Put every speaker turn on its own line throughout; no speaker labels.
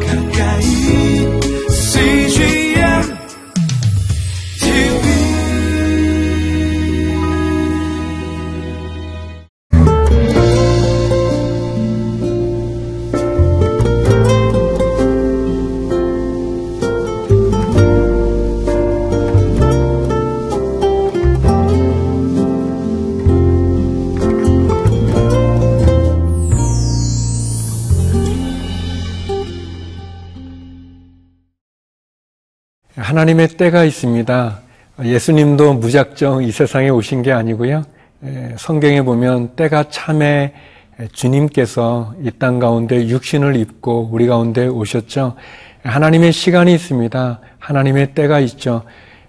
가까
하나님의 때가 있습니다. 예수님도 무작정 이 세상에 오신 게 아니고요. 에, 성경에 보면 때가 참에 주님께서 이 땅 가운데 육신을 입고 우리 가운데 오셨죠. 하나님의 시간이 있습니다. 하나님의 때가 있죠.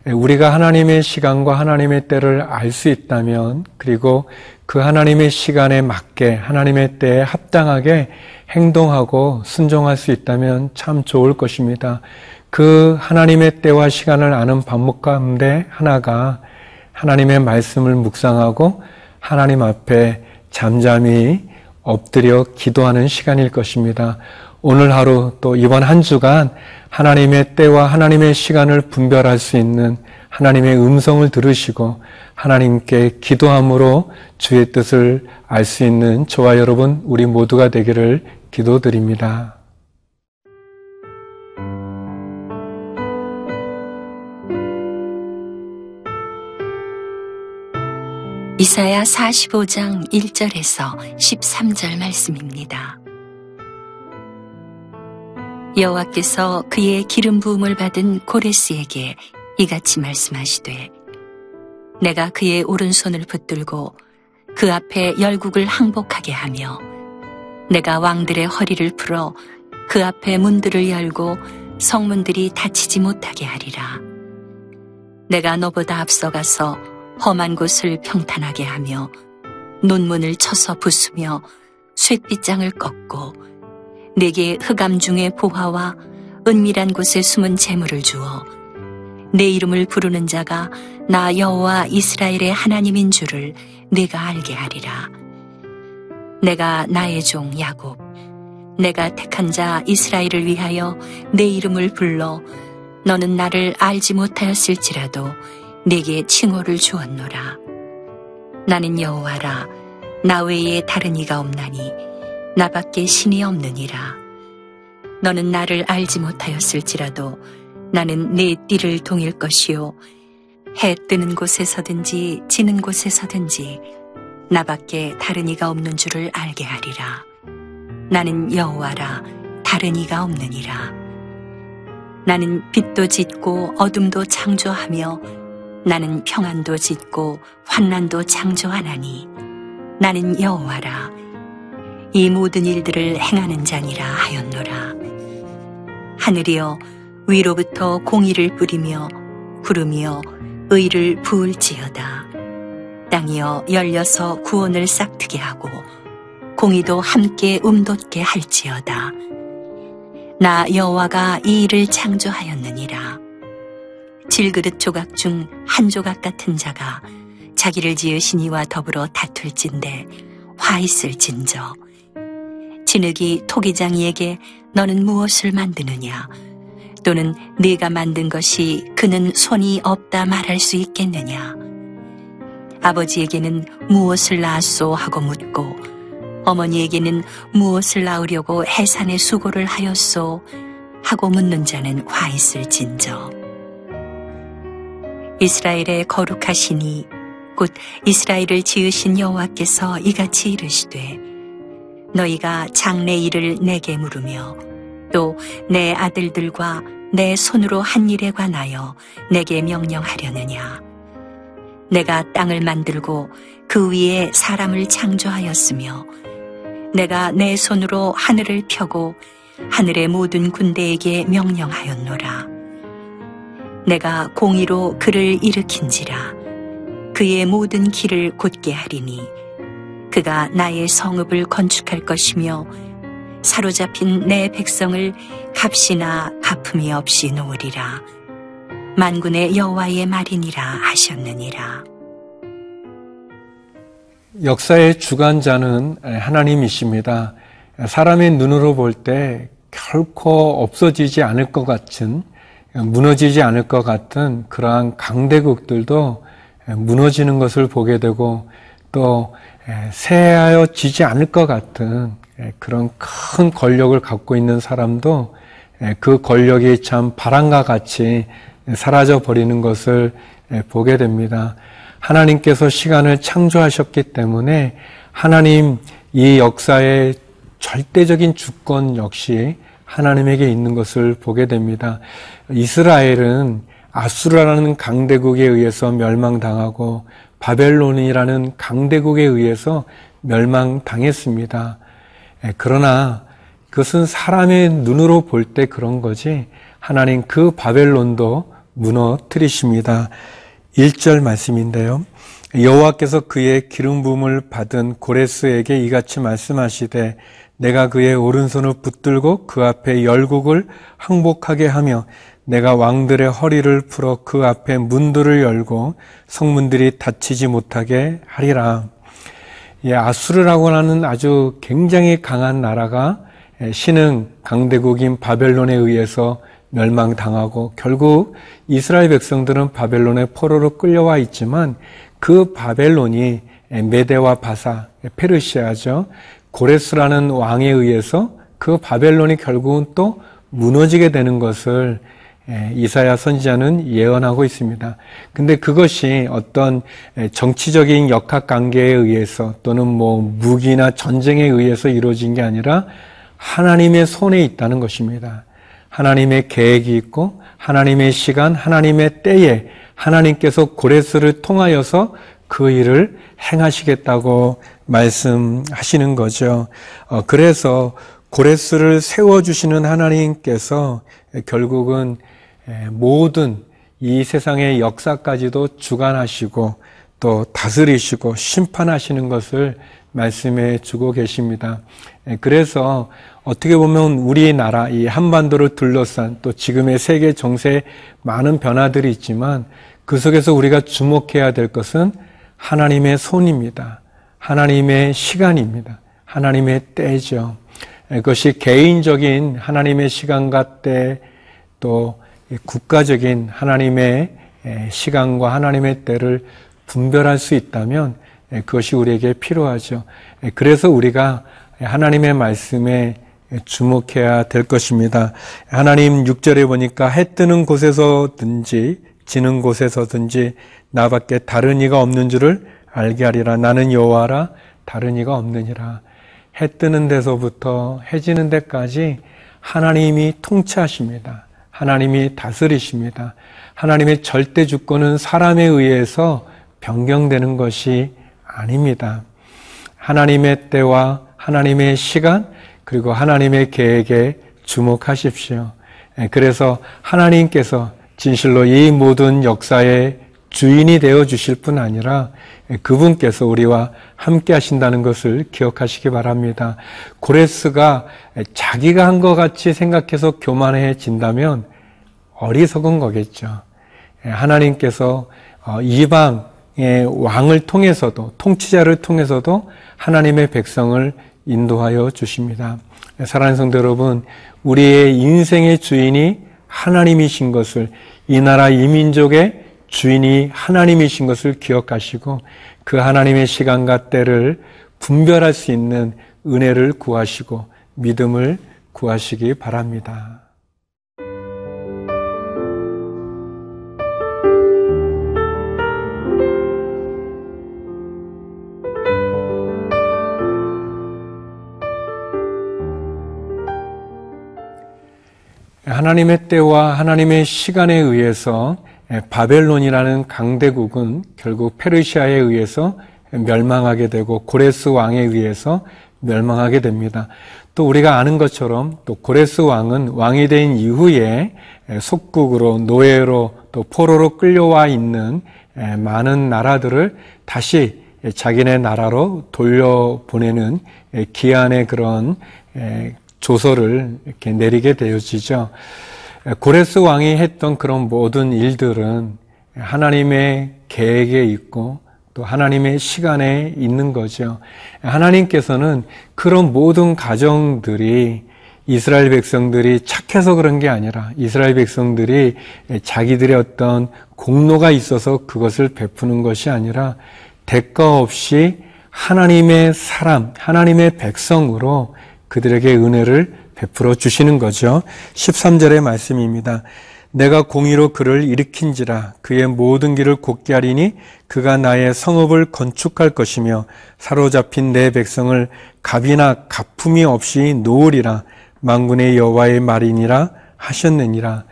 에, 우리가 하나님의 시간과 하나님의 때를 알 수 있다면 그리고 그 하나님의 시간에 맞게 하나님의 때에 합당하게 행동하고 순종할 수 있다면 참 좋을 것입니다. 그 하나님의 때와 시간을 아는 방법 가운데 하나가 하나님의 말씀을 묵상하고 하나님 앞에 잠잠히 엎드려 기도하는 시간일 것입니다. 오늘 하루 또 이번 한 주간 하나님의 때와 하나님의 시간을 분별할 수 있는 하나님의 음성을 들으시고 하나님께 기도함으로 주의 뜻을 알 수 있는 저와 여러분 우리 모두가 되기를 기도드립니다.
이사야 45장 1절에서 13절 말씀입니다. 여호와께서 그의 기름 부음을 받은 고레스에게 이같이 말씀하시되 내가 그의 오른손을 붙들고 그 앞에 열국을 항복하게 하며 내가 왕들의 허리를 풀어 그 앞에 문들을 열고 성문들이 닫히지 못하게 하리라. 내가 너보다 앞서가서 험한 곳을 평탄하게 하며 논문을 쳐서 부수며 쇠빗장을 꺾고 내게 흑암 중에 보화와 은밀한 곳에 숨은 재물을 주어 내 이름을 부르는 자가 나 여호와 이스라엘의 하나님인 줄을 내가 알게 하리라. 내가 나의 종 야곱, 내가 택한 자 이스라엘을 위하여 내 이름을 불러 너는 나를 알지 못하였을지라도 내게 칭호를 주었노라. 나는 여호와라, 나 외에 다른 이가 없나니 나밖에 신이 없느니라. 너는 나를 알지 못하였을지라도 나는 내 띠를 동일 것이요 해 뜨는 곳에서든지 지는 곳에서든지 나밖에 다른 이가 없는 줄을 알게 하리라. 나는 여호와라 다른 이가 없느니라. 나는 빛도 짓고 어둠도 창조하며 나는 평안도 짓고 환난도 창조하나니 나는 여호와라 이 모든 일들을 행하는 자니라 하였노라. 하늘이여 위로부터 공의를 뿌리며 구름이여 의를 부을지어다. 땅이여 열려서 구원을 싹트게 하고 공의도 함께 움돋게 할지어다. 나 여호와가 이 일을 창조하였느니라. 질그릇 조각 중 한 조각 같은 자가 자기를 지으신 이와 더불어 다툴진대 화 있을진저. 진흙이 토기장이에게 너는 무엇을 만드느냐? 또는 네가 만든 것이 그는 손이 없다 말할 수 있겠느냐? 아버지에게는 무엇을 낳았소 하고 묻고 어머니에게는 무엇을 낳으려고 해산의 수고를 하였소 하고 묻는 자는 화 있을진저. 이스라엘의 거룩하시니 곧 이스라엘을 지으신 여호와께서 이같이 이르시되 너희가 장래 일을 내게 물으며 또 내 아들들과 내 손으로 한 일에 관하여 내게 명령하려느냐? 내가 땅을 만들고 그 위에 사람을 창조하였으며 내가 내 손으로 하늘을 펴고 하늘의 모든 군대에게 명령하였노라 내가 공의로 그를 일으킨지라. 그의 모든 길을 곧게 하리니 그가 나의 성읍을 건축할 것이며 사로잡힌 내 백성을 값이나 갚음이 없이 놓으리라. 만군의 여호와의 말이니라 하셨느니라.
역사의 주관자는 하나님이십니다. 사람의 눈으로 볼 때 결코 없어지지 않을 것 같은 무너지지 않을 것 같은 그러한 강대국들도 무너지는 것을 보게 되고 또 새하여 지지 않을 것 같은 그런 큰 권력을 갖고 있는 사람도 그 권력이 참 바람과 같이 사라져 버리는 것을 보게 됩니다. 하나님께서 시간을 창조하셨기 때문에 하나님 이 역사의 절대적인 주권 역시 하나님에게 있는 것을 보게 됩니다. 이스라엘은 아수라라는 강대국에 의해서 멸망당하고 바벨론이라는 강대국에 의해서 멸망당했습니다. 그러나 그것은 사람의 눈으로 볼 때 그런 거지 하나님 그 바벨론도 무너뜨리십니다. 1절 말씀인데요. 여호와께서 그의 기름 부음을 받은 고레스에게 이같이 말씀하시되 내가 그의 오른손을 붙들고 그 앞에 열국을 항복하게 하며 내가 왕들의 허리를 풀어 그 앞에 문들을 열고 성문들이 닫히지 못하게 하리라. 예, 아수르라고 하는 아주 굉장히 강한 나라가 신흥 강대국인 바벨론에 의해서 멸망당하고 결국 이스라엘 백성들은 바벨론의 포로로 끌려와 있지만 그 바벨론이 메데와 바사, 페르시아죠. 고레스라는 왕에 의해서 그 바벨론이 결국은 또 무너지게 되는 것을 이사야 선지자는 예언하고 있습니다. 근데 그것이 어떤 정치적인 역학 관계에 의해서 또는 뭐 무기나 전쟁에 의해서 이루어진 게 아니라 하나님의 손에 있다는 것입니다. 하나님의 계획이 있고 하나님의 시간, 하나님의 때에 하나님께서 고레스를 통하여서 그 일을 행하시겠다고 말씀하시는 거죠. 어, 그래서 고레스를 세워주시는 하나님께서 결국은 모든 이 세상의 역사까지도 주관하시고 또 다스리시고 심판하시는 것을 말씀해 주고 계십니다. 그래서 어떻게 보면 우리나라 이 한반도를 둘러싼 또 지금의 세계 정세에 많은 변화들이 있지만 그 속에서 우리가 주목해야 될 것은 하나님의 손입니다. 하나님의 시간입니다. 하나님의 때죠. 그것이 개인적인 하나님의 시간과 때, 또 국가적인 하나님의 시간과 하나님의 때를 분별할 수 있다면 그것이 우리에게 필요하죠. 그래서 우리가 하나님의 말씀에 주목해야 될 것입니다. 하나님 6절에 보니까 해 뜨는 곳에서든지 지는 곳에서든지 나밖에 다른 이가 없는 줄을 알게 하리라. 나는 여호와라 다른 이가 없느니라. 해 뜨는 데서부터 해 지는 데까지 하나님이 통치하십니다. 하나님이 다스리십니다. 하나님의 절대 주권은 사람에 의해서 변경되는 것이 아닙니다. 하나님의 때와 하나님의 시간 그리고 하나님의 계획에 주목하십시오. 예, 그래서 하나님께서 진실로 이 모든 역사의 주인이 되어 주실 뿐 아니라 그분께서 우리와 함께 하신다는 것을 기억하시기 바랍니다. 고레스가 자기가 한 것 같이 생각해서 교만해진다면 어리석은 거겠죠. 하나님께서 어, 이방의 왕을 통해서도 통치자를 통해서도 하나님의 백성을 인도하여 주십니다. 사랑하는 성도 여러분, 우리의 인생의 주인이 하나님이신 것을 이 나라 이민족의 주인이 하나님이신 것을 기억하시고 그 하나님의 시간과 때를 분별할 수 있는 은혜를 구하시고 믿음을 구하시기 바랍니다. 하나님의 때와 하나님의 시간에 의해서 바벨론이라는 강대국은 결국 페르시아에 의해서 멸망하게 되고 고레스 왕에 의해서 멸망하게 됩니다. 또 우리가 아는 것처럼 또 고레스 왕은 왕이 된 이후에 속국으로 노예로 또 포로로 끌려와 있는 많은 나라들을 다시 자기네 나라로 돌려보내는 기한의 그런 조서를 이렇게 내리게 되어지죠. 고레스 왕이 했던 그런 모든 일들은 하나님의 계획에 있고 또 하나님의 시간에 있는 거죠. 하나님께서는 그런 모든 가정들이 이스라엘 백성들이 착해서 그런 게 아니라 이스라엘 백성들이 자기들의 어떤 공로가 있어서 그것을 베푸는 것이 아니라 대가 없이 하나님의 사람, 하나님의 백성으로 그들에게 은혜를 베풀어 주시는 거죠. 13절의 말씀입니다. 내가 공의로 그를 일으킨지라 그의 모든 길을 곧게 하리니 그가 나의 성읍을 건축할 것이며 사로잡힌 내 백성을 갑이나 가품이 없이 놓으리라 망군의 여호와의 말이니라 하셨느니라.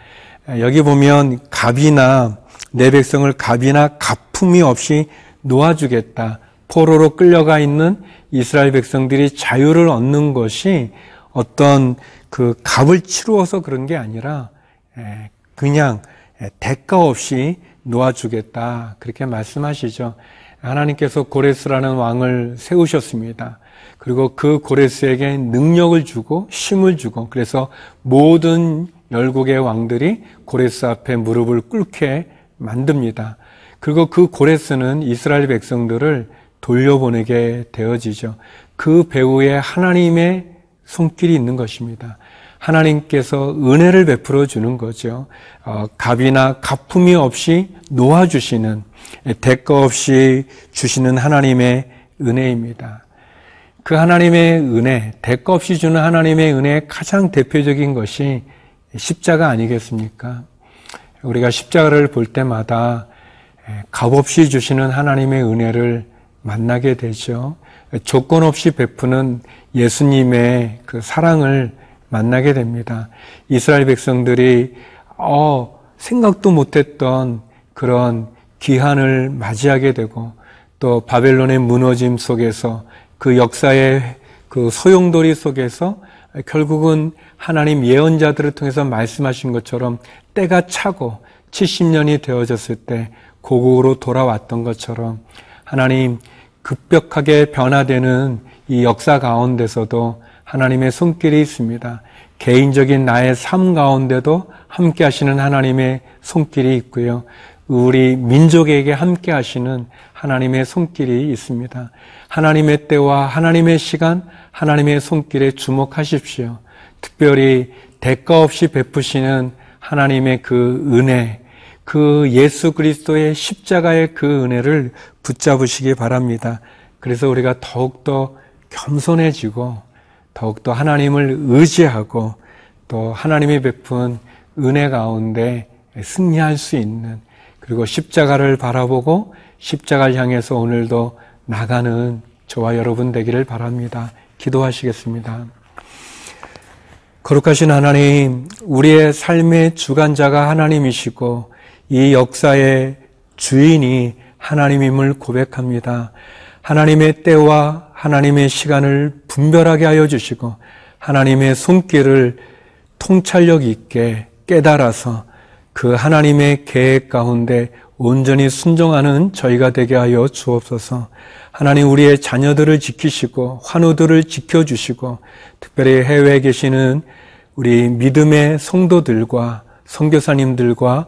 여기 보면 갑이나 내 백성을 갑이나 가품이 없이 놓아주겠다. 포로로 끌려가 있는 이스라엘 백성들이 자유를 얻는 것이 어떤 그 값을 치루어서 그런 게 아니라 그냥 대가 없이 놓아주겠다. 그렇게 말씀하시죠. 하나님께서 고레스라는 왕을 세우셨습니다. 그리고 그 고레스에게 능력을 주고 힘을 주고 그래서 모든 열국의 왕들이 고레스 앞에 무릎을 꿇게 만듭니다. 그리고 그 고레스는 이스라엘 백성들을 돌려보내게 되어지죠. 그 배후에 하나님의 손길이 있는 것입니다. 하나님께서 은혜를 베풀어 주는 거죠. 어, 값이나 가품이 없이 놓아주시는 대가 없이 주시는 하나님의 은혜입니다. 그 하나님의 은혜, 대가 없이 주는 하나님의 은혜의 가장 대표적인 것이 십자가 아니겠습니까? 우리가 십자가를 볼 때마다 값 없이 주시는 하나님의 은혜를 만나게 되죠. 조건 없이 베푸는 예수님의 그 사랑을 만나게 됩니다. 이스라엘 백성들이 어, 생각도 못했던 그런 기한을 맞이하게 되고 또 바벨론의 무너짐 속에서 그 역사의 그 소용돌이 속에서 결국은 하나님 예언자들을 통해서 말씀하신 것처럼 때가 차고 70년이 되어졌을 때 고국으로 돌아왔던 것처럼 하나님 급격하게 변화되는 이 역사 가운데서도 하나님의 손길이 있습니다. 개인적인 나의 삶 가운데도 함께 하시는 하나님의 손길이 있고요. 우리 민족에게 함께 하시는 하나님의 손길이 있습니다. 하나님의 때와 하나님의 시간, 하나님의 손길에 주목하십시오. 특별히 대가 없이 베푸시는 하나님의 그 은혜, 그 예수 그리스도의 십자가의 그 은혜를 붙잡으시기 바랍니다. 그래서 우리가 더욱더 겸손해지고 더욱더 하나님을 의지하고 또 하나님이 베푼 은혜 가운데 승리할 수 있는 그리고 십자가를 바라보고 십자가를 향해서 오늘도 나가는 저와 여러분 되기를 바랍니다. 기도하시겠습니다. 거룩하신 하나님, 우리의 삶의 주관자가 하나님이시고 이 역사의 주인이 하나님임을 고백합니다. 하나님의 때와 하나님의 시간을 분별하게 하여 주시고 하나님의 손길을 통찰력 있게 깨달아서 그 하나님의 계획 가운데 온전히 순종하는 저희가 되게 하여 주옵소서. 하나님 우리의 자녀들을 지키시고 환우들을 지켜주시고 특별히 해외에 계시는 우리 믿음의 성도들과 성교사님들과